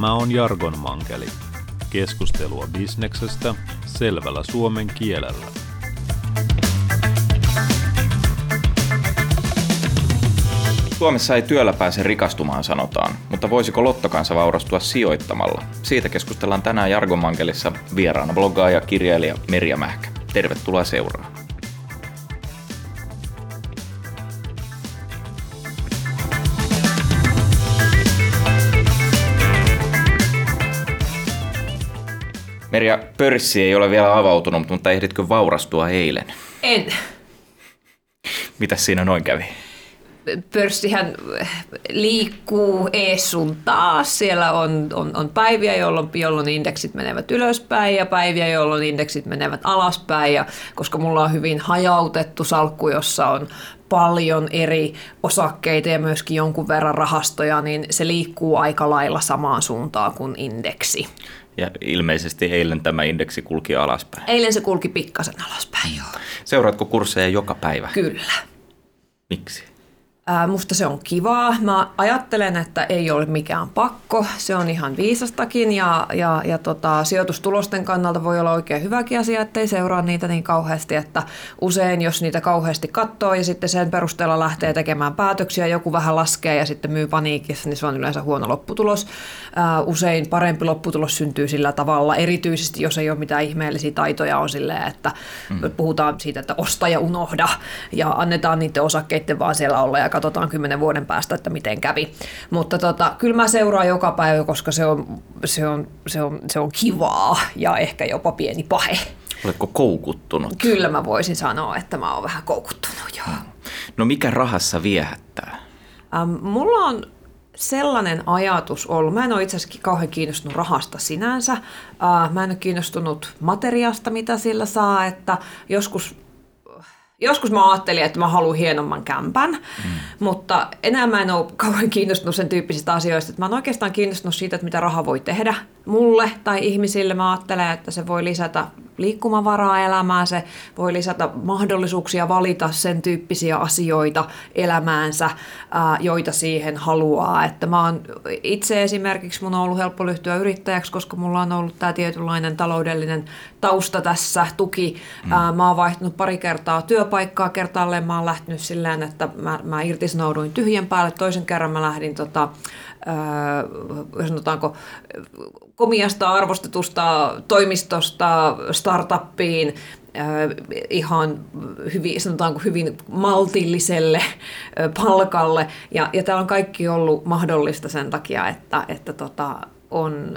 Tämä on Jargon Mankeli. Keskustelua bisneksestä selvällä suomen kielellä. Suomessa ei työllä pääse rikastumaan, sanotaan, mutta voisiko lottokansa vaurastua sijoittamalla? Siitä keskustellaan tänään Jargon Mankelissa vieraana bloggaaja, kirjailija Merja Mähkä. Tervetuloa seuraan. Merja, pörssi ei ole vielä avautunut, mutta ehditkö vaurastua eilen? En. Mitä siinä noin kävi? Pörssihän liikkuu ees sun taas. Siellä on, on, on päiviä, jolloin, jolloin indeksit menevät ylöspäin ja päiviä, jolloin indeksit menevät alaspäin. Ja koska mulla on hyvin hajautettu salkku, jossa on paljon eri osakkeita ja myöskin jonkun verran rahastoja, niin se liikkuu aika lailla samaan suuntaan kuin indeksi. Ja ilmeisesti eilen tämä indeksi kulki alaspäin. Eilen se kulki pikkasen alaspäin, joo. Seuraatko kursseja joka päivä? Kyllä. Miksi? Ää, musta se on kivaa. Mä ajattelen, että ei ole mikään pakko. Se on ihan viisastakin ja, ja, ja tota, sijoitustulosten kannalta voi olla oikein hyväkin asia, ettei seuraa niitä niin kauheasti, että usein jos niitä kauheasti katsoo ja sitten sen perusteella lähtee tekemään päätöksiä, joku vähän laskee ja sitten myy paniikissa, niin se on yleensä huono lopputulos. Ää, usein parempi lopputulos syntyy sillä tavalla, erityisesti jos ei ole mitään ihmeellisiä taitoja on silleen, että mm. puhutaan siitä, että osta ja unohda ja annetaan niiden osakkeiden vaan siellä olla ja katsotaan kymmenen vuoden päästä, että miten kävi. Mutta tota, kyllä mä seuraan joka päivä, koska se on, se on, se on, se on kivaa ja ehkä jopa pieni pahe. Oletko koukuttunut? Kyllä mä voisin sanoa, että mä oon vähän koukuttunut, joo. No mikä rahassa viehättää? Ähm, mulla on sellainen ajatus ollut. Mä en ole itse asiassa kauhean kiinnostunut rahasta sinänsä. Äh, mä en ole kiinnostunut materiasta, mitä sillä saa, että joskus Joskus mä ajattelin, että mä haluan hienomman kämpän, mm. mutta enää mä en ole kauhean kiinnostunut sen tyyppisistä asioista. Että mä oon oikeastaan kiinnostunut siitä, että mitä raha voi tehdä mulle tai ihmisille. Mä ajattelen, että se voi lisätä liikkumavaraa elämään, se voi lisätä mahdollisuuksia valita sen tyyppisiä asioita elämäänsä, joita siihen haluaa. Että mä oon itse esimerkiksi, mun on ollut helppo lyhtyä yrittäjäksi, koska mulla on ollut tämä tietynlainen taloudellinen tausta tässä, tuki. Mm. Mä oon vaihtanut pari kertaa työpaikkaa kertaalleen, mä oon lähtenyt silleen, että mä, mä irtisanouduin tyhjän päälle, toisen kerran mä lähdin tota, sanotaanko, komiasta arvostetusta toimistosta startuppiin ihan hyvin, sanotaanko hyvin maltilliselle palkalle. Ja, ja tämä on kaikki ollut mahdollista sen takia, että, että tota, on,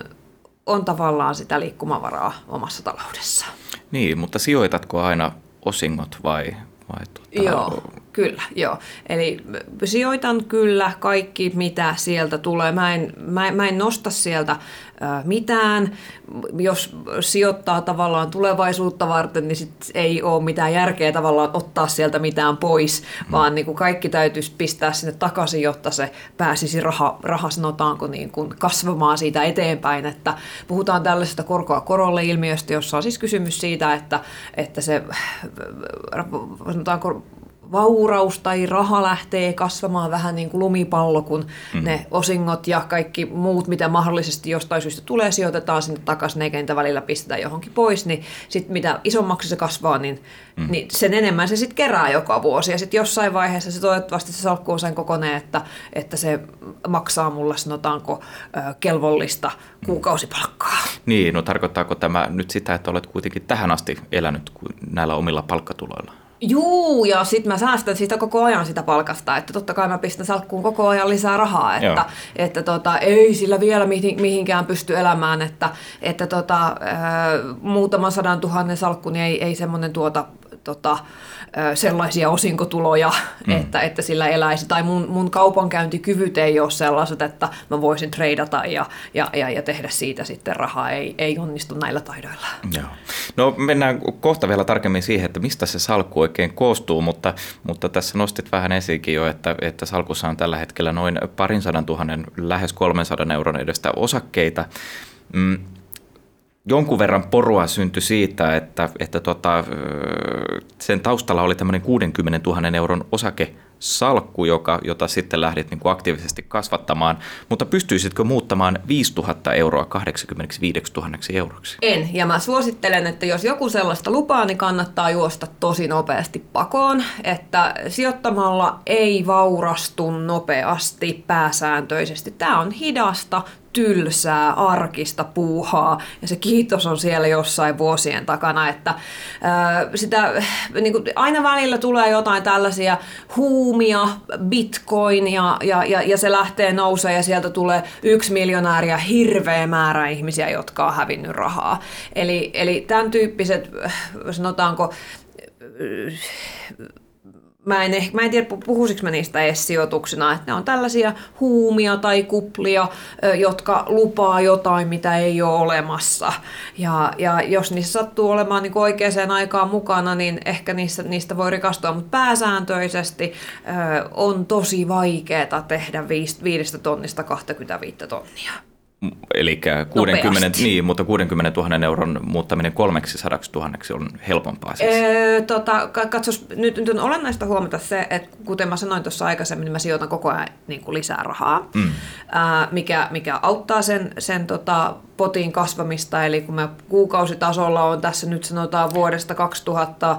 on tavallaan sitä liikkumavaraa omassa taloudessa. Niin, mutta sijoitatko aina osingot vai, vai tuota, Joo. Kyllä, joo. Eli sijoitan kyllä kaikki, mitä sieltä tulee. Mä en, mä, mä en nosta sieltä mitään. Jos sijoittaa tavallaan tulevaisuutta varten, niin sit ei ole mitään järkeä tavallaan ottaa sieltä mitään pois, mm. vaan niin kuin kaikki täytyisi pistää sinne takaisin, jotta se pääsisi raha, raha sanotaanko niin kuin kasvamaan siitä eteenpäin. Että puhutaan tällaisesta korkoa korolle ilmiöstä, jossa on siis kysymys siitä, että, että se sanotaanko vauraus tai raha lähtee kasvamaan vähän niin kuin lumipallo, kun mm. ne osingot ja kaikki muut, mitä mahdollisesti jostain syystä tulee, sijoitetaan sinne takaisin, eikä niitä välillä pistetään johonkin pois, niin sitten mitä isommaksi se kasvaa, niin, mm. niin sen enemmän se sitten kerää joka vuosi. Ja sitten jossain vaiheessa se toivottavasti se salkku on sen kokoneen, että, että se maksaa mulle sanotaanko kelvollista kuukausipalkkaa. Niin, no tarkoittaako tämä nyt sitä, että olet kuitenkin tähän asti elänyt näillä omilla palkkatuloilla? Juu, ja sitten mä säästän siitä koko ajan sitä palkasta, että totta kai mä pistän salkkuun koko ajan lisää rahaa, että, että tota, ei sillä vielä mihinkään pysty elämään, että, että tota, ää, muutaman sadan tuhannen salkku, niin ei, ei semmoinen tuota, tota, sellaisia osinkotuloja, mm. että, että sillä eläisi. Tai mun, mun kaupankäyntikyvyt ei ole sellaiset, että mä voisin treidata ja, ja, ja, ja tehdä siitä sitten rahaa. Ei, ei onnistu näillä taidoilla. Joo. No mennään kohta vielä tarkemmin siihen, että mistä se salkku oikein koostuu, mutta, mutta tässä nostit vähän esiinkin jo, että, että salkussa on tällä hetkellä noin parin sadan tuhannen, lähes 300 euron edestä osakkeita. Mm, jonkun verran porua syntyi siitä, että, että tota, sen taustalla oli tämmöinen 60 000 euron osake salkku, joka, jota sitten lähdit niin kuin aktiivisesti kasvattamaan, mutta pystyisitkö muuttamaan 5000 euroa 85 000 euroksi? En, ja mä suosittelen, että jos joku sellaista lupaa, niin kannattaa juosta tosi nopeasti pakoon, että sijoittamalla ei vaurastu nopeasti pääsääntöisesti. Tämä on hidasta, tylsää, arkista puuhaa, ja se kiitos on siellä jossain vuosien takana, että ää, sitä, niin kuin, aina välillä tulee jotain tällaisia huumia, bitcoin, ja, ja, ja, ja se lähtee nousee ja sieltä tulee yksi miljonääri ja hirveä määrä ihmisiä, jotka on hävinnyt rahaa. Eli, eli tämän tyyppiset, sanotaanko, mä en, mä en tiedä, puhuisiko mä niistä edes sijoituksena, että ne on tällaisia huumia tai kuplia, jotka lupaa jotain, mitä ei ole olemassa. Ja, ja jos niissä sattuu olemaan niin oikeaan aikaan mukana, niin ehkä niistä, niistä voi rikastua, mutta pääsääntöisesti on tosi vaikeaa tehdä viistä tonnista 25 tonnia. Eli 60, niin, mutta 60 000 euron muuttaminen 300 000 on helpompaa siis. Öö, tota, katsos, nyt, nyt on olennaista huomata se, että kuten mä sanoin tuossa aikaisemmin, niin mä sijoitan koko ajan niin kuin lisää rahaa, mm. ää, mikä, mikä auttaa sen, sen tota, potin kasvamista. Eli kun mä kuukausitasolla on tässä nyt sanotaan vuodesta 2000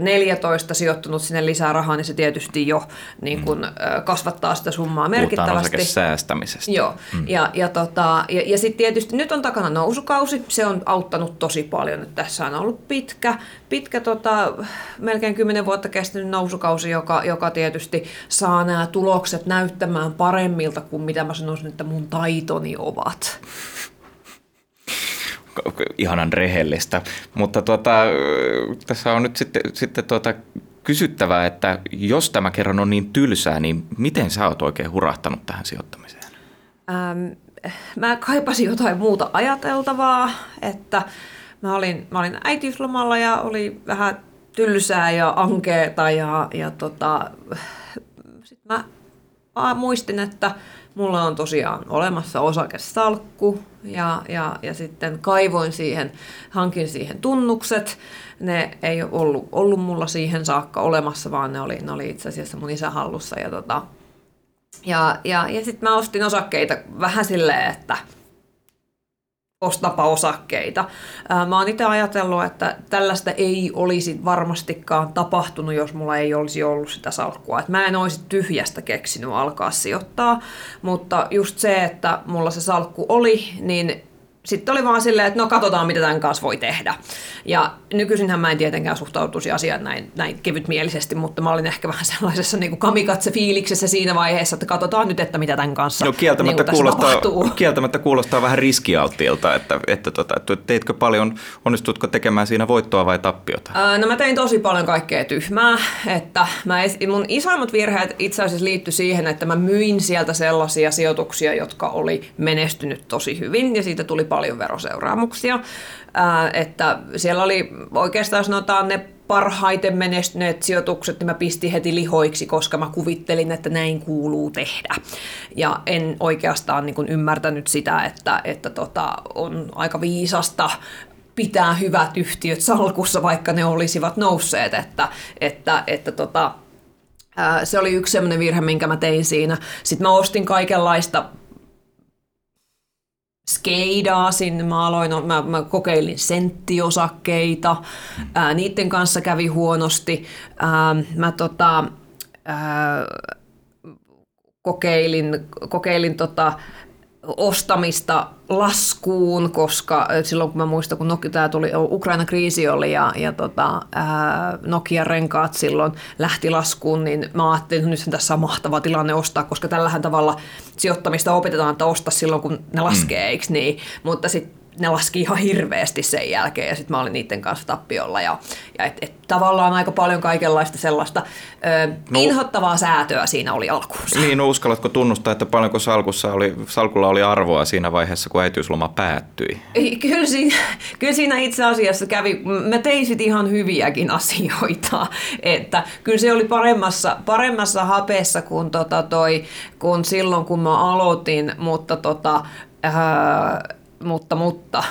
14 sijoittunut sinne lisää rahaa, niin se tietysti jo niin kun, mm. kasvattaa sitä summaa merkittävästi. Puhutaan säästämisestä. Joo, mm. ja, ja, tota, ja, ja sitten tietysti nyt on takana nousukausi, se on auttanut tosi paljon, että tässä on ollut pitkä, pitkä tota, melkein 10 vuotta kestänyt nousukausi, joka, joka tietysti saa nämä tulokset näyttämään paremmilta kuin mitä mä sanoisin, että mun taitoni ovat ihanan rehellistä. Mutta tuota, tässä on nyt sitten, sitten tuota, kysyttävää, että jos tämä kerran on niin tylsää, niin miten sä oot oikein hurahtanut tähän sijoittamiseen? Ähm, mä kaipasin jotain muuta ajateltavaa, että mä olin, mä olin äitiyslomalla ja oli vähän tylsää ja ankeeta ja, ja tota, sitten mä muistin, että mulla on tosiaan olemassa osakesalkku ja, ja, ja sitten kaivoin siihen, hankin siihen tunnukset. Ne ei ollut, ollut mulla siihen saakka olemassa, vaan ne oli, ne oli itse asiassa mun isän hallussa. Ja, tota, ja, ja, ja sitten mä ostin osakkeita vähän silleen, että – ostapa osakkeita. Mä oon itse ajatellut, että tällaista ei olisi varmastikaan tapahtunut, jos mulla ei olisi ollut sitä salkkua. Et mä en olisi tyhjästä keksinyt alkaa sijoittaa, mutta just se, että mulla se salkku oli, niin sitten oli vaan silleen, että no katsotaan, mitä tämän kanssa voi tehdä. Ja nykyisinhän mä en tietenkään suhtautuisi asiaan näin, näin kevytmielisesti, mutta mä olin ehkä vähän sellaisessa niin kamikatse-fiiliksessä siinä vaiheessa, että katsotaan nyt, että mitä tämän kanssa no, kieltämättä, niin kuulostaa, kieltämättä kuulostaa vähän riskialttiilta, että, että, tota, että teitkö paljon, onnistutko tekemään siinä voittoa vai tappiota? Ää, no mä tein tosi paljon kaikkea tyhmää, että mä, mun isoimmat virheet itse asiassa liittyi siihen, että mä myin sieltä sellaisia sijoituksia, jotka oli menestynyt tosi hyvin ja siitä tuli paljon veroseuraamuksia. Ää, että siellä oli oikeastaan sanotaan ne parhaiten menestyneet sijoitukset, niin mä pistin heti lihoiksi, koska mä kuvittelin, että näin kuuluu tehdä. Ja en oikeastaan niin kuin ymmärtänyt sitä, että, että tota, on aika viisasta pitää hyvät yhtiöt salkussa, vaikka ne olisivat nousseet, että, että, että tota, se oli yksi sellainen virhe, minkä mä tein siinä. Sitten mä ostin kaikenlaista skeidasin, mä, aloin, no, mä, mä kokeilin senttiosakkeita, ää, niiden kanssa kävi huonosti. Ää, mä tota, ää, kokeilin, kokeilin tota, ostamista laskuun, koska silloin kun mä muistan, kun Nokia tämä tuli, Ukraina-kriisi oli ja, ja tota, Nokia-renkaat silloin lähti laskuun, niin mä ajattelin, että nyt tässä on mahtava tilanne ostaa, koska tällähän tavalla sijoittamista opetetaan, että osta silloin, kun ne laskee, mm. eikö niin? Mutta sitten ne laski ihan hirveästi sen jälkeen ja sitten mä olin niiden kanssa tappiolla. Ja, ja et, et, tavallaan aika paljon kaikenlaista sellaista ö, no, inhottavaa säätöä siinä oli alkuunsa. Niin, no uskallatko tunnustaa, että paljonko salkussa oli, salkulla oli arvoa siinä vaiheessa, kun äitiysloma päättyi? Kyllä siinä, kyllä siinä itse asiassa kävi, mä tein sit ihan hyviäkin asioita, että kyllä se oli paremmassa, paremmassa hapessa kuin, tota toi, kuin silloin, kun mä aloitin, mutta tota, ää, mutta, mutta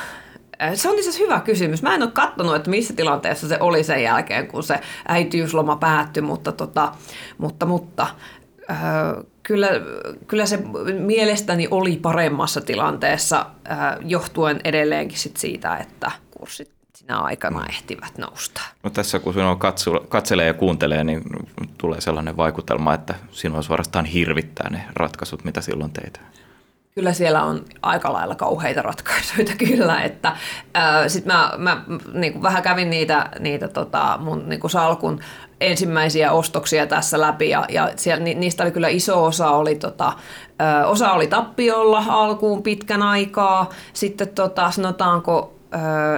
Se on itse hyvä kysymys. Mä en ole katsonut, että missä tilanteessa se oli sen jälkeen, kun se äitiysloma päättyi, mutta, tota, mutta, mutta äh, kyllä, kyllä se mielestäni oli paremmassa tilanteessa äh, johtuen edelleenkin sit siitä, että kurssit sinä aikana ehtivät nousta. No tässä kun sinua katselee ja kuuntelee, niin tulee sellainen vaikutelma, että sinua suorastaan hirvittää ne ratkaisut, mitä silloin teit. Kyllä siellä on aika lailla kauheita ratkaisuja kyllä, että sitten mä, mä niin vähän kävin niitä, niitä tota, mun niin salkun ensimmäisiä ostoksia tässä läpi ja, ja siellä, niistä oli kyllä iso osa oli, tota, osa oli tappiolla alkuun pitkän aikaa, sitten tota, sanotaanko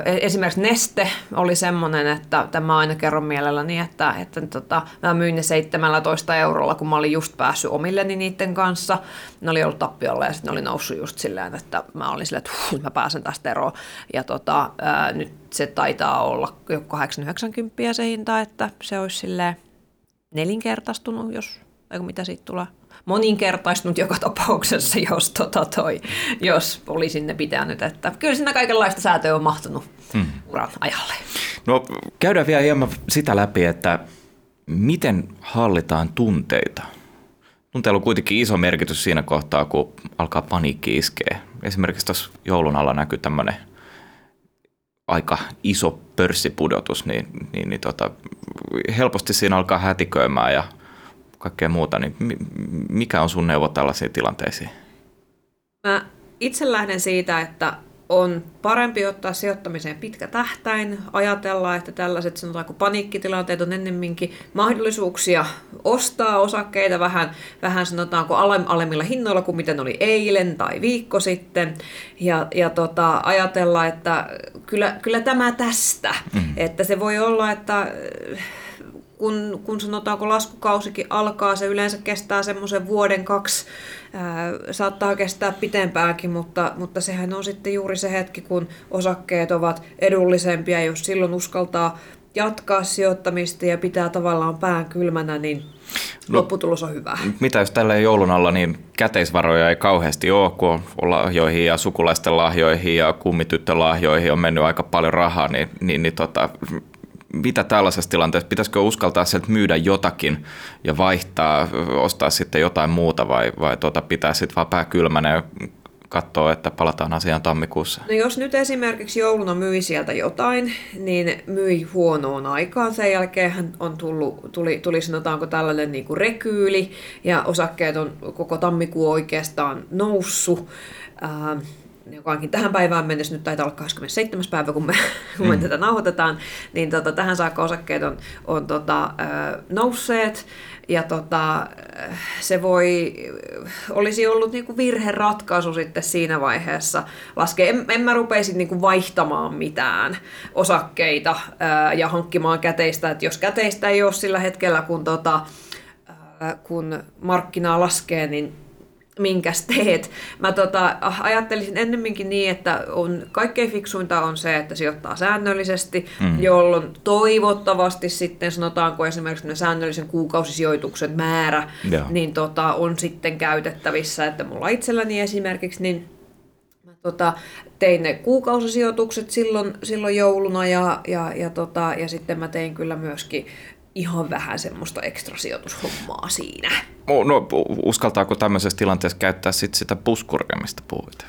esimerkiksi Neste oli semmoinen, että tämä aina kerron mielelläni, että, että tota, mä myin ne 17 eurolla, kun mä olin just päässyt omilleni niiden kanssa. Ne oli ollut tappiolla ja sitten ne oli noussut just silleen, että mä olin silleen, että huh, mä pääsen tästä eroon. Ja tota, ää, nyt se taitaa olla jo 890 se hinta, että se olisi silleen nelinkertaistunut, jos, mitä siitä tulee moninkertaistunut joka tapauksessa, jos, tota toi, jos oli sinne pitänyt. Että kyllä siinä kaikenlaista säätöä on mahtunut hmm. uran ajalle. No käydään vielä hieman sitä läpi, että miten hallitaan tunteita. Tunteilla on kuitenkin iso merkitys siinä kohtaa, kun alkaa paniikki iskeä. Esimerkiksi tuossa joulun alla näkyy tämmöinen aika iso pörssipudotus, niin, niin, niin tota, helposti siinä alkaa hätiköimään ja kaikkea muuta, niin mikä on sun neuvo tällaisiin tilanteisiin? Mä itse lähden siitä, että on parempi ottaa sijoittamiseen pitkä tähtäin, ajatella, että tällaiset sanotaanko paniikkitilanteet on ennemminkin mahdollisuuksia ostaa osakkeita vähän, vähän sanotaanko alemmilla hinnoilla kuin miten oli eilen tai viikko sitten, ja, ja tota, ajatella, että kyllä, kyllä tämä tästä, mm. että se voi olla, että kun, kun sanotaanko laskukausikin alkaa, se yleensä kestää semmoisen vuoden kaksi, ää, saattaa kestää pitempäänkin, mutta, mutta sehän on sitten juuri se hetki, kun osakkeet ovat edullisempia, jos silloin uskaltaa jatkaa sijoittamista ja pitää tavallaan pään kylmänä, niin no, lopputulos on hyvä. Mitä jos tällä joulun alla niin käteisvaroja ei kauheasti ole, kun on lahjoihin ja sukulaisten lahjoihin ja kummityttölahjoihin on mennyt aika paljon rahaa, niin, niin, niin tota, mitä tällaisessa tilanteessa, pitäisikö uskaltaa sieltä myydä jotakin ja vaihtaa, ostaa sitten jotain muuta vai, vai tuota, pitää sitten vaan pää kylmänä ja katsoa, että palataan asiaan tammikuussa? No jos nyt esimerkiksi jouluna myi sieltä jotain, niin myi huonoon aikaan. Sen jälkeen on tullut, tuli, tuli sanotaanko tällainen niin kuin rekyyli ja osakkeet on koko tammikuu oikeastaan noussut. Ähm, joka onkin tähän päivään mennessä, nyt taitaa olla 27. päivä, kun me, kun me mm. tätä nauhoitetaan, niin tota, tähän saakka osakkeet on, on tota, nousseet, ja tota, se voi, olisi ollut niinku virheratkaisu sitten siinä vaiheessa laskea. En, en mä rupeisi niinku vaihtamaan mitään osakkeita ää, ja hankkimaan käteistä, että jos käteistä ei ole sillä hetkellä, kun, tota, ää, kun markkinaa laskee, niin minkäs teet. Mä tota, ajattelisin ennemminkin niin, että on, kaikkein fiksuinta on se, että sijoittaa säännöllisesti, mm. jolloin toivottavasti sitten sanotaanko esimerkiksi ne säännöllisen kuukausisijoituksen määrä, niin tota, on sitten käytettävissä, että mulla itselläni esimerkiksi niin mä tota, tein ne kuukausisijoitukset silloin, silloin jouluna ja, ja, ja, tota, ja sitten mä tein kyllä myöskin ihan vähän semmoista ekstrasijoitushommaa siinä. No, uskaltaako tämmöisessä tilanteessa käyttää sit sitä puskuria, mistä puhuit?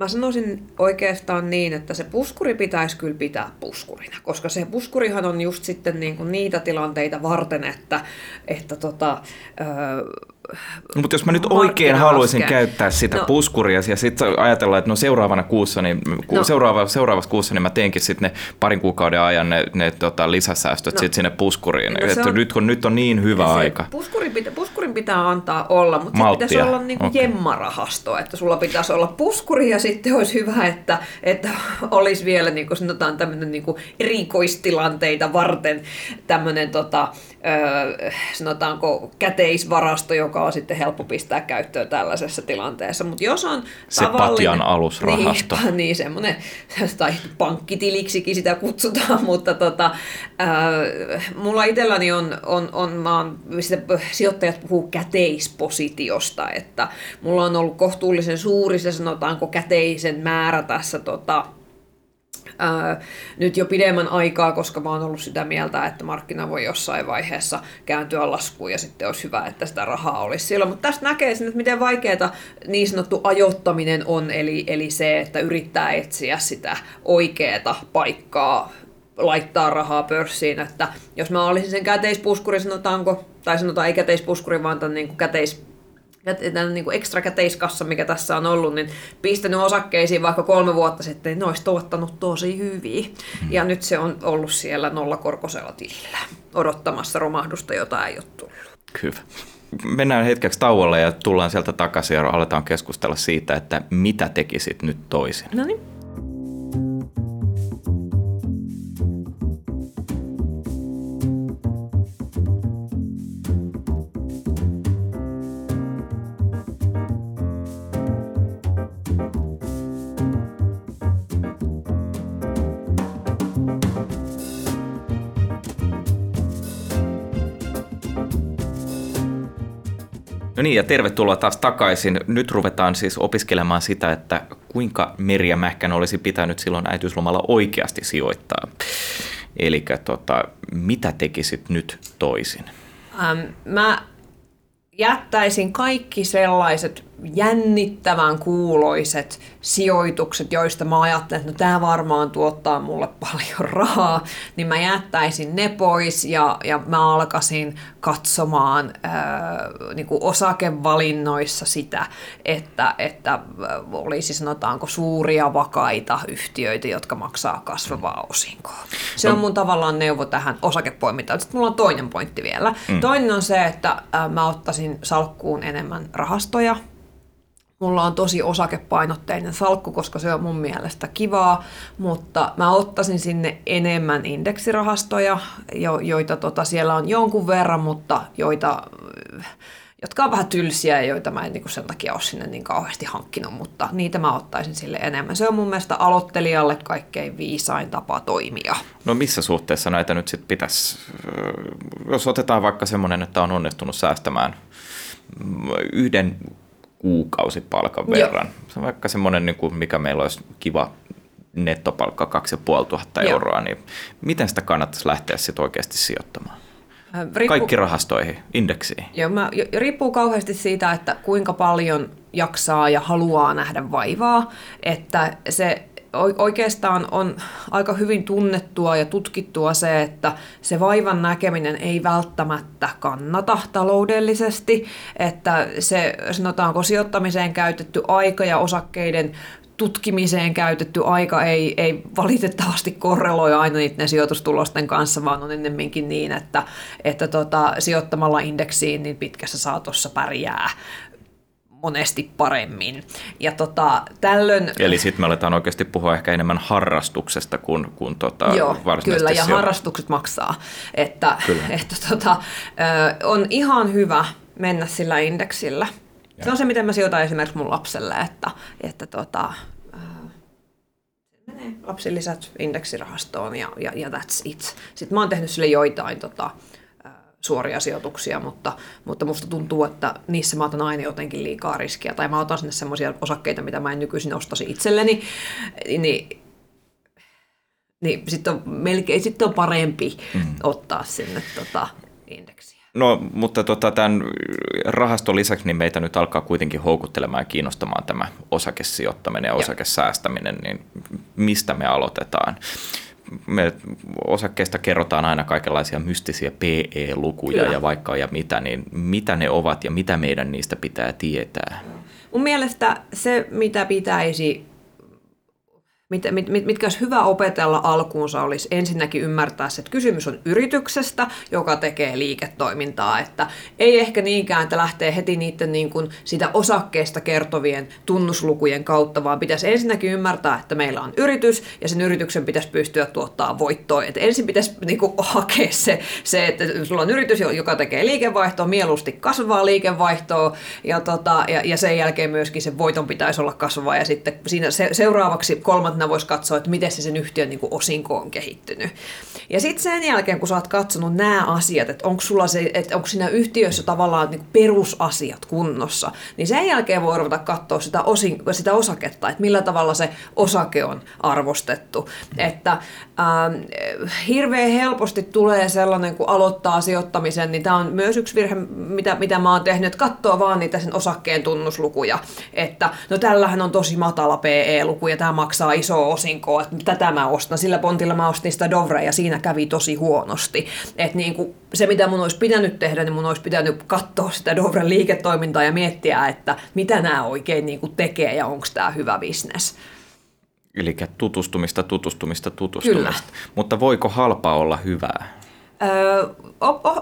Mä sanoisin oikeastaan niin, että se puskuri pitäisi kyllä pitää puskurina, koska se puskurihan on just sitten niin kuin niitä tilanteita varten, että, että tota, öö, No, mutta jos mä nyt oikein haluaisin käyttää sitä no, puskuria ja sitten ajatellaan, että no seuraavana kuussa, niin ku, no, seuraava, seuraavassa kuussa niin mä teenkin sitten ne parin kuukauden ajan ne, ne tota, lisäsäästöt no, sit sinne puskuriin. No, että on, nyt, kun nyt on niin hyvä se, aika. Puskuri pitä, puskurin pitää antaa olla, mutta se pitäisi olla niin kuin okay. jemmarahasto, että sulla pitäisi olla puskuri ja sitten olisi hyvä, että, että olisi vielä niin kuin sanotaan tämmöinen niin kuin erikoistilanteita varten tämmöinen tota, sanotaanko käteisvarasto, joka on sitten helppo pistää käyttöön tällaisessa tilanteessa. Mutta jos on Se patjan alusrahasto. Niin, niin semmoinen, tai pankkitiliksikin sitä kutsutaan, mutta tota, äh, mulla itselläni on, on, on mä oon, sijoittajat puhuu käteispositiosta, että mulla on ollut kohtuullisen suuri se sanotaanko käteisen määrä tässä tota, ää, nyt jo pidemmän aikaa, koska mä oon ollut sitä mieltä, että markkina voi jossain vaiheessa kääntyä laskuun ja sitten olisi hyvä, että sitä rahaa olisi siellä. Mutta tästä näkee sen, että miten vaikeaa niin sanottu ajoittaminen on, eli, eli se, että yrittää etsiä sitä oikeaa paikkaa laittaa rahaa pörssiin, että jos mä olisin sen käteispuskuri, sanotaanko, tai sanotaan ei käteispuskuri, vaan tämän niin kuin käteis tämän niin kuin ekstra käteiskassa, mikä tässä on ollut, niin pistänyt osakkeisiin vaikka kolme vuotta sitten, niin ne olisi tuottanut tosi hyviä. Hmm. Ja nyt se on ollut siellä nollakorkoisella tilillä odottamassa romahdusta, jota ei ole tullut. Kyllä. Mennään hetkeksi tauolle ja tullaan sieltä takaisin ja aletaan keskustella siitä, että mitä tekisit nyt toisin. No niin. Niin, ja tervetuloa taas takaisin. Nyt ruvetaan siis opiskelemaan sitä, että kuinka Merja Mähkän olisi pitänyt silloin äitiyslomalla oikeasti sijoittaa. Eli tota, mitä tekisit nyt toisin? Ähm, mä jättäisin kaikki sellaiset jännittävän kuuloiset sijoitukset, joista mä ajattelen, että no, tämä varmaan tuottaa mulle paljon rahaa, niin mä jättäisin ne pois ja, ja mä alkaisin katsomaan ää, niin kuin osakevalinnoissa sitä, että, että olisi sanotaanko suuria vakaita yhtiöitä, jotka maksaa kasvavaa osinkoa. Se on no. mun tavallaan neuvo tähän osakepoimintaan. Sitten mulla on toinen pointti vielä. Mm. Toinen on se, että ää, mä ottaisin salkkuun enemmän rahastoja, Mulla on tosi osakepainotteinen salkku, koska se on mun mielestä kivaa, mutta mä ottaisin sinne enemmän indeksirahastoja, jo, joita tota siellä on jonkun verran, mutta joita, jotka on vähän tylsiä ja joita mä en niin sen takia ole sinne niin kauheasti hankkinut, mutta niitä mä ottaisin sille enemmän. Se on mun mielestä aloittelijalle kaikkein viisain tapa toimia. No missä suhteessa näitä nyt sitten pitäisi, jos otetaan vaikka semmoinen, että on onnistunut säästämään yhden kuukausipalkan verran. Joo. Se on vaikka semmoinen, niin kuin mikä meillä olisi kiva nettopalkka 2500 Joo. euroa, niin miten sitä kannattaisi lähteä sitten oikeasti sijoittamaan? Äh, riippu... Kaikki rahastoihin, indeksiin. Joo, mä, riippuu kauheasti siitä, että kuinka paljon jaksaa ja haluaa nähdä vaivaa. Että se oikeastaan on aika hyvin tunnettua ja tutkittua se, että se vaivan näkeminen ei välttämättä kannata taloudellisesti, että se sanotaanko sijoittamiseen käytetty aika ja osakkeiden tutkimiseen käytetty aika ei, ei valitettavasti korreloi aina niiden sijoitustulosten kanssa, vaan on ennemminkin niin, että, että tota, sijoittamalla indeksiin niin pitkässä saatossa pärjää monesti paremmin. Ja tota, tällöin... Eli sitten me aletaan oikeasti puhua ehkä enemmän harrastuksesta kuin, kuin tota Joo, kyllä, ja sijo... harrastukset maksaa. Että, että tota, on ihan hyvä mennä sillä indeksillä. Ja. Se on se, miten mä sijoitan esimerkiksi mun lapselle, että, että tota, menee lapsilisät indeksirahastoon ja, ja, ja that's it. Sitten mä oon tehnyt sille joitain tota, suoria sijoituksia, mutta, mutta musta tuntuu, että niissä mä otan aina jotenkin liikaa riskiä, tai mä otan sinne semmoisia osakkeita, mitä mä en nykyisin ostaisi itselleni, niin, niin sitten on, melkein, sitten on parempi mm. ottaa sinne tota, indeksiä. No, mutta tota, tämän rahaston lisäksi niin meitä nyt alkaa kuitenkin houkuttelemaan ja kiinnostamaan tämä osakesijoittaminen ja osakesäästäminen, niin mistä me aloitetaan? Me osakkeista kerrotaan aina kaikenlaisia mystisiä PE-lukuja Kyllä. ja vaikka ja mitä, niin mitä ne ovat ja mitä meidän niistä pitää tietää? Mun mielestä se, mitä pitäisi mit, mit, mit, mitkä olisi hyvä opetella alkuunsa, olisi ensinnäkin ymmärtää se, että kysymys on yrityksestä, joka tekee liiketoimintaa, että ei ehkä niinkään, että lähtee heti niiden niin kuin sitä osakkeesta kertovien tunnuslukujen kautta, vaan pitäisi ensinnäkin ymmärtää, että meillä on yritys ja sen yrityksen pitäisi pystyä tuottaa voittoa. Että ensin pitäisi niin kuin, hakea se, se, että sulla on yritys, joka tekee liikevaihtoa, mieluusti kasvaa liikevaihtoa ja, tota, ja, ja sen jälkeen myöskin se voiton pitäisi olla kasvava ja sitten siinä se, seuraavaksi kolmantena voisi katsoa, että miten se sen yhtiön niin kuin osinko on kehittynyt. Ja sitten sen jälkeen, kun sä oot katsonut nämä asiat, että onko sulla se, että onko siinä yhtiössä tavallaan niin perusasiat kunnossa, niin sen jälkeen voi ruveta katsoa sitä, osin, sitä osaketta, että millä tavalla se osake on arvostettu. Että ähm, hirveän helposti tulee sellainen, kun aloittaa sijoittamisen, niin tämä on myös yksi virhe, mitä, mitä mä oon tehnyt, että katsoo vaan niitä sen osakkeen tunnuslukuja, että no tällähän on tosi matala PE-luku ja tämä maksaa iso osinkoa, että tätä mä ostan. Sillä pontilla mä ostin sitä Dovrea ja siinä kävi tosi huonosti. Että niin kuin se, mitä mun olisi pitänyt tehdä, niin mun olisi pitänyt katsoa sitä Dovren liiketoimintaa ja miettiä, että mitä nämä oikein niin kuin tekee ja onko tämä hyvä bisnes. Eli tutustumista, tutustumista, tutustumista. Kyllä. Mutta voiko halpa olla hyvää? Öö,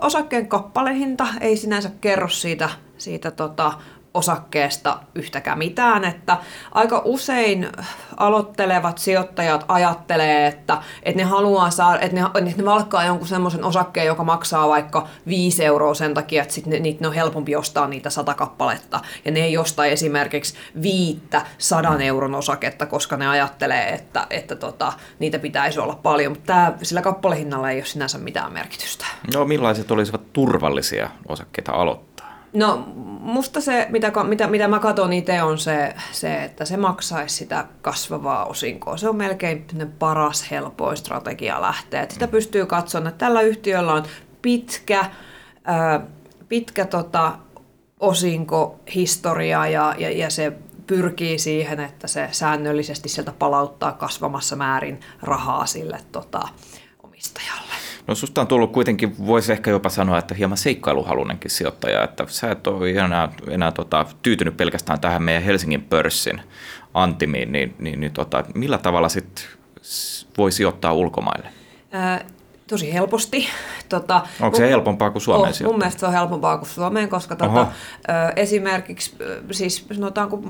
osakkeen kappalehinta ei sinänsä kerro siitä, siitä tota, osakkeesta yhtäkään mitään, että aika usein aloittelevat sijoittajat ajattelee, että, että ne haluaa saada, että ne, että ne valkkaa jonkun semmoisen osakkeen, joka maksaa vaikka 5 euroa sen takia, että sitten ne, niitä on helpompi ostaa niitä sata kappaletta, ja ne ei osta esimerkiksi viittä sadan euron osaketta, koska ne ajattelee, että, että tota, niitä pitäisi olla paljon, mutta tämä, sillä kappalehinnalla ei ole sinänsä mitään merkitystä. No millaiset olisivat turvallisia osakkeita aloittaa? No musta se, mitä, mitä, mitä mä katson itse, on se, se, että se maksaisi sitä kasvavaa osinkoa. Se on melkein paras, helpoin strategia lähteä. Sitä pystyy katsomaan, että tällä yhtiöllä on pitkä, ää, pitkä tota, osinkohistoria ja, ja, ja se pyrkii siihen, että se säännöllisesti sieltä palauttaa kasvamassa määrin rahaa sille tota, omistajalle. No susta on tullut kuitenkin, voisi ehkä jopa sanoa, että hieman seikkailuhalunnenkin sijoittaja, että sä et ole enää, enää tota, tyytynyt pelkästään tähän meidän Helsingin pörssin antimiin, niin, niin, niin tota, millä tavalla sitten voi sijoittaa ulkomaille? Ää, tosi helposti. Tota, Onko se helpompaa kuin Suomeen oh, Mun mielestä se on helpompaa kuin Suomeen, koska tota, ö, esimerkiksi siis sanotaanko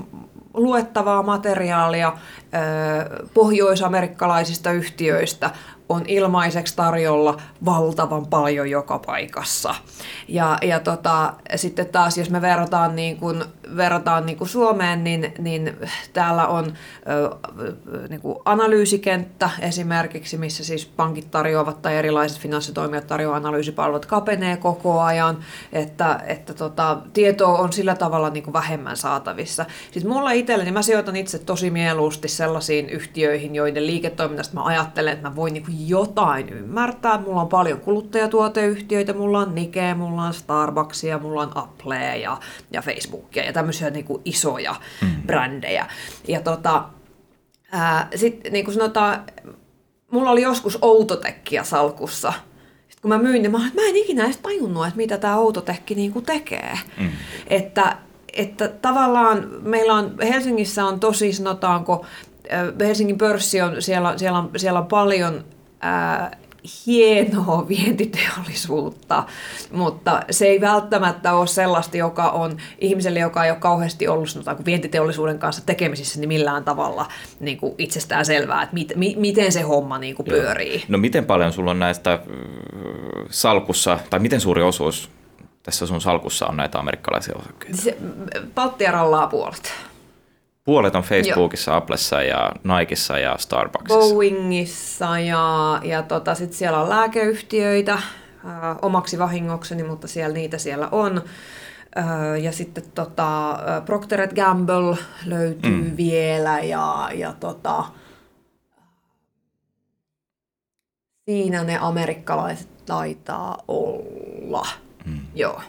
luettavaa materiaalia ö, pohjoisamerikkalaisista yhtiöistä on ilmaiseksi tarjolla valtavan paljon joka paikassa. Ja, ja tota, sitten taas, jos me verrataan, niin kuin, verrataan niin kuin Suomeen, niin, niin täällä on ö, niin kuin analyysikenttä esimerkiksi, missä siis pankit tarjoavat tai erilaiset finanssitoimijat tarjoavat analyysipalvelut, kapenee koko ajan, että, että tota, tietoa on sillä tavalla niin kuin vähemmän saatavissa. Sitten mulla itselleni, mä sijoitan itse tosi mieluusti sellaisiin yhtiöihin, joiden liiketoiminnasta mä ajattelen, että mä voin niin kuin jotain ymmärtää. Mulla on paljon kuluttajatuoteyhtiöitä, mulla on Nike, mulla on Starbucksia, mulla on Applea ja, ja Facebookia ja tämmöisiä niin kuin isoja mm. brändejä. Ja tota, sitten niin kuin sanotaan, mulla oli joskus Outotekkiä salkussa. Sitten kun mä myin, niin mä, mä en ikinä edes tajunnut, että mitä tämä Outotekki niin kuin tekee. Mm. Että, että tavallaan meillä on, Helsingissä on tosi, sanotaanko, Helsingin pörssi on, siellä, siellä, on, siellä on paljon ää, hienoa vientiteollisuutta, mutta se ei välttämättä ole sellaista, joka on ihmiselle, joka ei ole kauheasti ollut sanotaan, vientiteollisuuden kanssa tekemisissä, niin millään tavalla niin kuin itsestään selvää, että mit, mi, miten se homma niin kuin pyörii. No miten paljon sulla on näistä salkussa, tai miten suuri osuus tässä sun salkussa on näitä amerikkalaisia osakkeita? Se, Baltia rallaa puolet. Puolet on Facebookissa, Joo. Applessa ja Nikeissa ja Starbucksissa. Boeingissa ja, ja tota, sitten siellä on lääkeyhtiöitä äh, omaksi vahingokseni, mutta siellä niitä siellä on. Äh, ja sitten tota, Procter Gamble löytyy mm. vielä ja, ja tota, siinä ne amerikkalaiset taitaa olla. Mm. Joo.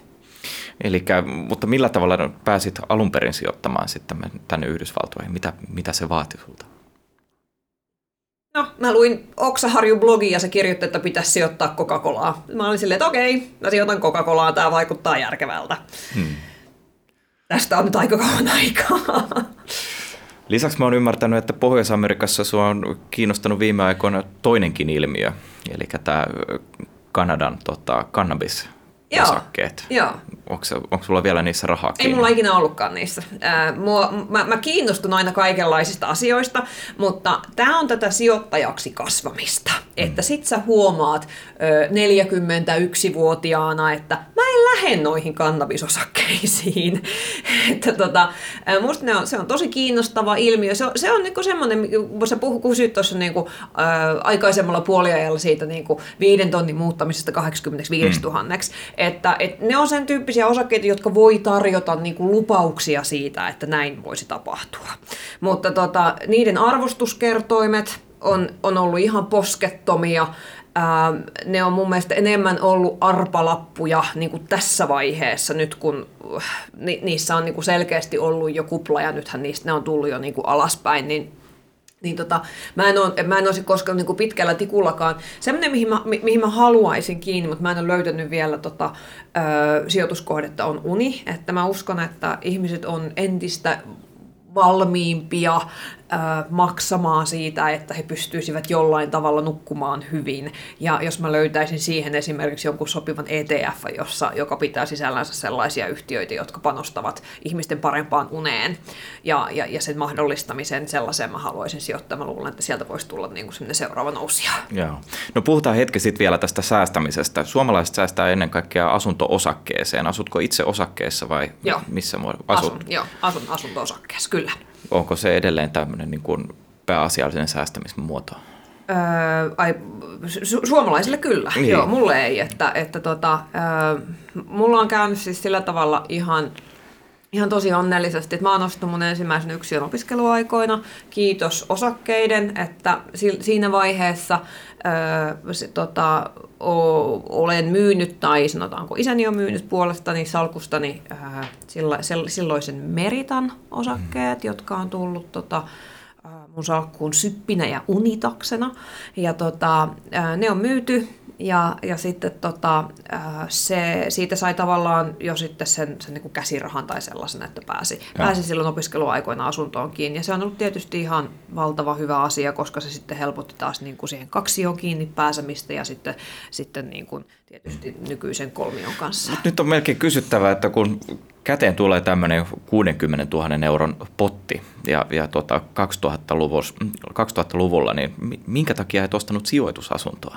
Elikkä, mutta millä tavalla pääsit alun perin sijoittamaan sitten tänne Yhdysvaltoihin? Mitä, mitä se vaati sulta? No, mä luin Oksaharju-blogin ja se kirjoitti, että pitäisi sijoittaa Coca-Colaa. Mä olin silleen, että okei, mä sijoitan Coca-Colaa, tämä vaikuttaa järkevältä. Hmm. Tästä on nyt aika kauan aikaa. Lisäksi mä oon ymmärtänyt, että Pohjois-Amerikassa sua on kiinnostanut viime aikoina toinenkin ilmiö, eli tämä Kanadan tota, cannabis Joo, osakkeet. joo. Onko, onko sulla vielä niissä rahaa Ei mulla ikinä ollutkaan niissä. Ää, mua, mä, mä kiinnostun aina kaikenlaisista asioista, mutta tämä on tätä sijoittajaksi kasvamista. Mm. Että sit sä huomaat ö, 41-vuotiaana, että mä en lähde noihin kannabisosakkeisiin. että tota, ää, musta ne on, se on tosi kiinnostava ilmiö. Se on, se on niinku semmoinen, kun sä puhu, kysyt tuossa niinku, ää, aikaisemmalla puoliajalla siitä niinku viiden tonnin muuttamisesta 85 000, mm. Että et ne on sen tyyppisiä osakkeita, jotka voi tarjota niinku lupauksia siitä, että näin voisi tapahtua. Mutta tota, niiden arvostuskertoimet on, on ollut ihan poskettomia. Ää, ne on mun mielestä enemmän ollut arpalappuja niin kuin tässä vaiheessa, nyt kun ni, niissä on niin kuin selkeästi ollut jo kupla ja nythän niistä ne on tullut jo niin kuin alaspäin, niin niin tota, mä en, ole, mä en olisi koskaan niin pitkällä tikullakaan. Semmoinen, mihin mä, mi, mihin mä haluaisin kiinni, mutta mä en ole löytänyt vielä tota, ö, sijoituskohdetta, on uni. Että mä uskon, että ihmiset on entistä valmiimpia maksamaan siitä, että he pystyisivät jollain tavalla nukkumaan hyvin. Ja jos mä löytäisin siihen esimerkiksi jonkun sopivan ETF, jossa, joka pitää sisällänsä sellaisia yhtiöitä, jotka panostavat ihmisten parempaan uneen ja, ja, ja sen mahdollistamiseen, sellaiseen mä haluaisin sijoittaa. Mä luulen, että sieltä voisi tulla niin kuin seuraava nousija. Joo. No puhutaan hetki sitten vielä tästä säästämisestä. Suomalaiset säästää ennen kaikkea asunto-osakkeeseen. Asutko itse osakkeessa vai joo. missä asut? Asun, joo, asun asunto-osakkeessa, kyllä onko se edelleen tämmöinen niin kuin pääasiallinen säästämismuoto? Öö, ai, su- suomalaisille kyllä, niin. joo, mulle ei. Että, että tota, öö, mulla on käynyt siis sillä tavalla ihan, ihan tosi onnellisesti, että mä oon ostanut mun ensimmäisen yksilön opiskeluaikoina, kiitos osakkeiden, että si- siinä vaiheessa öö, se, tota, o, olen myynyt, tai sanotaanko isäni on myynyt puolestani salkustani ää, sillä, silloisen Meritan osakkeet, mm. jotka on tullut tota, mun salkkuun syppinä ja unitaksena. Ja tota, ää, ne on myyty ja, ja sitten tota, se, siitä sai tavallaan jo sitten sen, sen niin kuin käsirahan tai sellaisen, että pääsi, pääsi silloin opiskeluaikoina asuntoon kiinni. Ja se on ollut tietysti ihan valtava hyvä asia, koska se sitten helpotti taas niin kuin siihen kaksioon kiinni pääsemistä ja sitten, sitten niin kuin tietysti nykyisen kolmion kanssa. Mut nyt on melkein kysyttävä, että kun käteen tulee tämmöinen 60 000 euron potti ja, ja tota 2000-luvulla, 2000-luvulla, niin minkä takia et ostanut sijoitusasuntoa?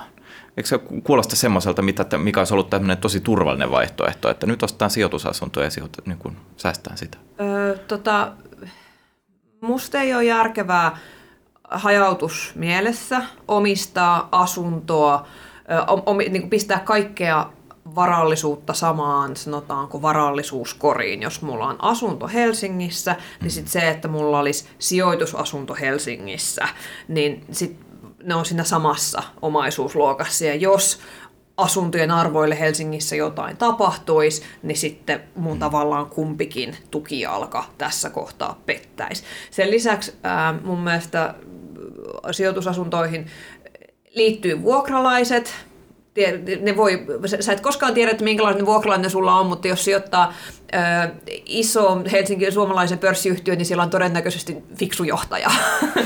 Eikö se kuulosta semmoiselta, mikä olisi ollut tämmöinen tosi turvallinen vaihtoehto, että nyt ostetaan sijoitusasuntoa ja sijoit, niin kuin säästään sitä? Öö, tota, musta ei ole järkevää hajautus mielessä omistaa asuntoa, om, niin kuin pistää kaikkea varallisuutta samaan, sanotaanko varallisuuskoriin. Jos mulla on asunto Helsingissä, niin mm. sit se, että mulla olisi sijoitusasunto Helsingissä, niin sit ne on siinä samassa omaisuusluokassa. Ja jos asuntojen arvoille Helsingissä jotain tapahtuisi, niin sitten mun tavallaan kumpikin tukijalka tässä kohtaa pettäisi. Sen lisäksi ää, mun mielestä sijoitusasuntoihin liittyy vuokralaiset, ne voi, sä et koskaan tiedä, että minkälainen vuokralainen sulla on, mutta jos sijoittaa ö, iso Helsingin suomalaisen pörssiyhtiö, niin siellä on todennäköisesti fiksu johtaja.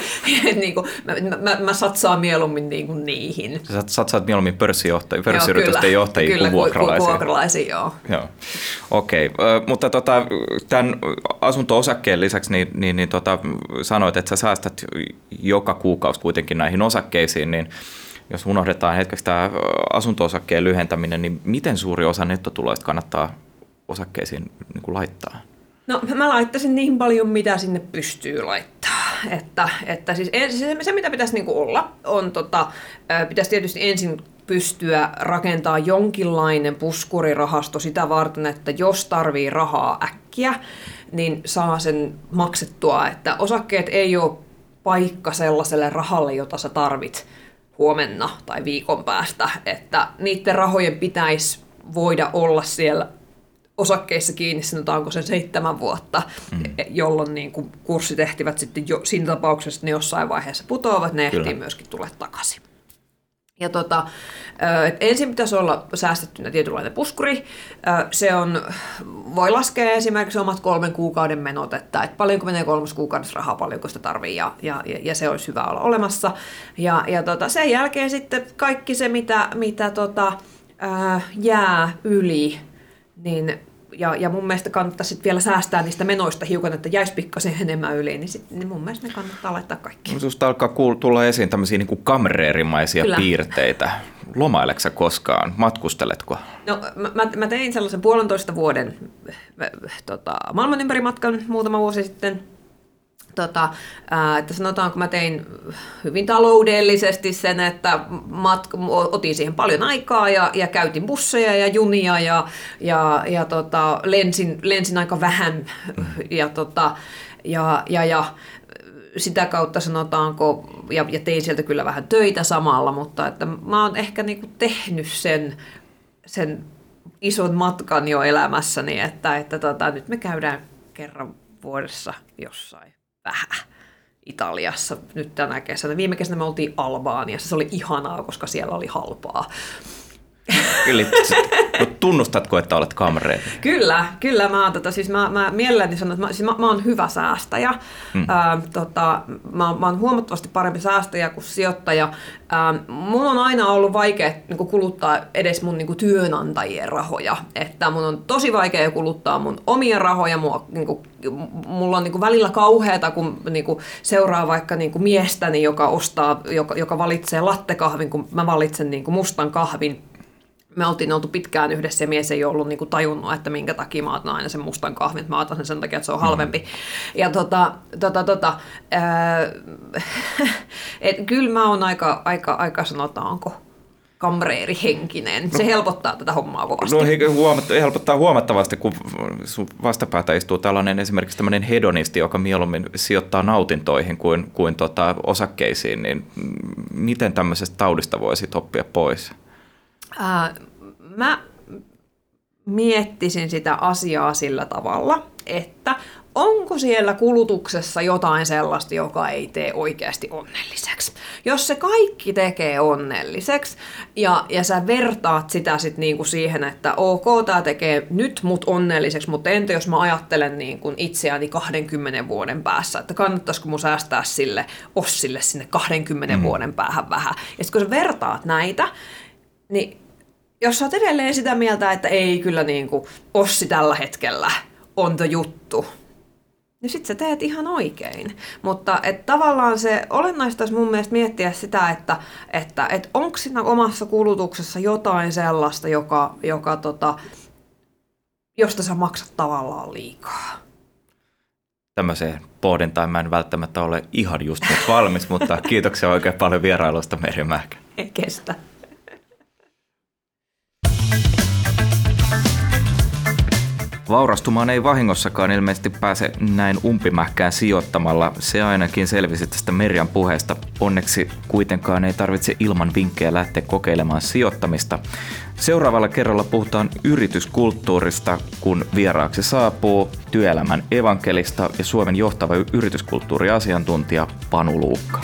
niin kuin, mä, mä, mä, satsaan mieluummin niin kuin niihin. Sä satsaat mieluummin pörssijohtajia, pörssiyritysten johtajia kyllä, kuin vuokralaisia. Kuin vuokralaisia, joo. joo. Okei, okay. mutta tota, tämän asunto-osakkeen lisäksi niin, niin, niin tota, sanoit, että sä säästät joka kuukausi kuitenkin näihin osakkeisiin, niin jos unohdetaan hetkeksi tämä asunto-osakkeen lyhentäminen, niin miten suuri osa nettotuloista kannattaa osakkeisiin niin kuin laittaa? No mä laittaisin niin paljon, mitä sinne pystyy laittaa. Että, että siis se, se, mitä pitäisi niin kuin olla, on tota, pitäisi tietysti ensin pystyä rakentaa jonkinlainen puskurirahasto sitä varten, että jos tarvii rahaa äkkiä, niin saa sen maksettua, että osakkeet ei ole paikka sellaiselle rahalle, jota sä tarvit huomenna tai viikon päästä, että niiden rahojen pitäisi voida olla siellä osakkeissa kiinni, sanotaanko sen seitsemän vuotta, mm. jolloin niin kuin kurssitehtivät sitten jo, siinä tapauksessa, että ne jossain vaiheessa putoavat, ne ehtii myöskin tulla takaisin. Ja tota, ensin pitäisi olla säästettynä tietynlainen puskuri. Se on, voi laskea esimerkiksi omat kolmen kuukauden menot, että, että paljonko menee kolmas kuukaudessa rahaa, paljonko sitä tarvii ja, ja, ja se olisi hyvä olla olemassa. Ja, ja tota, sen jälkeen sitten kaikki se, mitä, mitä tota, ää, jää yli, niin ja, ja mun mielestä kannattaa sitten vielä säästää niistä menoista hiukan, että jäisi pikkasen enemmän yli, niin, sit, niin mun mielestä ne kannattaa laittaa kaikki. Susta alkaa kuul- tulla esiin tämmöisiä niin kuin kamreerimaisia Kyllä. piirteitä. Lomaileksä koskaan? Matkusteletko? No mä, mä tein sellaisen puolentoista vuoden tota, maailman ympärimatkan muutama vuosi sitten tota, että sanotaanko mä tein hyvin taloudellisesti sen, että matka, otin siihen paljon aikaa ja, ja käytin busseja ja junia ja, ja, ja tota, lensin, lensin aika vähän. Ja, tota, ja, ja, ja sitä kautta sanotaanko, ja, ja tein sieltä kyllä vähän töitä samalla, mutta että mä oon ehkä niinku tehnyt sen, sen ison matkan jo elämässäni, että, että tota, nyt me käydään kerran vuodessa jossain vähän Italiassa nyt tänä kesänä. Viime kesänä me oltiin Albaaniassa. Se oli ihanaa, koska siellä oli halpaa. Kyllä, no, tunnustatko, että olet kamreeri? Kyllä, kyllä. Mä, tota, siis mä, mä mielelläni sanon, että mä, siis mä, mä oon hyvä säästäjä. Mm. Ää, tota, mä, mä oon huomattavasti parempi säästäjä kuin sijoittaja. Ää, mun on aina ollut vaikea niin kuluttaa edes mun niin työnantajien rahoja. Että mun on tosi vaikea kuluttaa mun omia rahoja. Mua, niin kuin, mulla on niin kuin välillä kauheata, kun niin kuin seuraa vaikka niin kuin miestäni, joka ostaa, joka, joka valitsee lattekahvin, kun mä valitsen niin kuin mustan kahvin me oltiin oltu pitkään yhdessä ja mies ei ollut niinku tajunnut, että minkä takia mä otan aina sen mustan kahvin, että mä otan sen sen takia, että se on halvempi. Mm. Ja tota, tota, tota, ää, et kyllä mä oon aika, aika, aika sanotaanko, kamreerihenkinen. Se no, helpottaa tätä hommaa kovasti. No huomatt- helpottaa huomattavasti, kun sun vastapäätä istuu tällainen esimerkiksi tämmöinen hedonisti, joka mieluummin sijoittaa nautintoihin kuin, kuin tota osakkeisiin, niin miten tämmöisestä taudista voisi oppia pois? Ää, mä miettisin sitä asiaa sillä tavalla, että onko siellä kulutuksessa jotain sellaista, joka ei tee oikeasti onnelliseksi. Jos se kaikki tekee onnelliseksi ja, ja sä vertaat sitä sit niinku siihen, että ok, tämä tekee nyt mut onnelliseksi, mutta entä jos mä ajattelen niinku itseäni 20 vuoden päässä, että kannattaisiko mun säästää sille Ossille sinne 20 mm. vuoden päähän vähän. Ja sitten kun sä vertaat näitä, niin jos sä oot edelleen sitä mieltä, että ei kyllä niin kuin Ossi tällä hetkellä on to juttu, niin sit sä teet ihan oikein. Mutta et tavallaan se olennaista olisi mun mielestä miettiä sitä, että, että et onko siinä omassa kulutuksessa jotain sellaista, joka, joka tota, josta sä maksat tavallaan liikaa. Tämmöiseen pohdintaan mä en välttämättä ole ihan just nyt valmis, mutta kiitoksia oikein paljon vierailusta Meri Mähkä. Ei kestä. Vaurastumaan ei vahingossakaan ilmeisesti pääse näin umpimähkään sijoittamalla. Se ainakin selvisi tästä Merjan puheesta. Onneksi kuitenkaan ei tarvitse ilman vinkkejä lähteä kokeilemaan sijoittamista. Seuraavalla kerralla puhutaan yrityskulttuurista, kun vieraaksi saapuu työelämän evankelista ja Suomen johtava yrityskulttuuriasiantuntija Panu Luukka.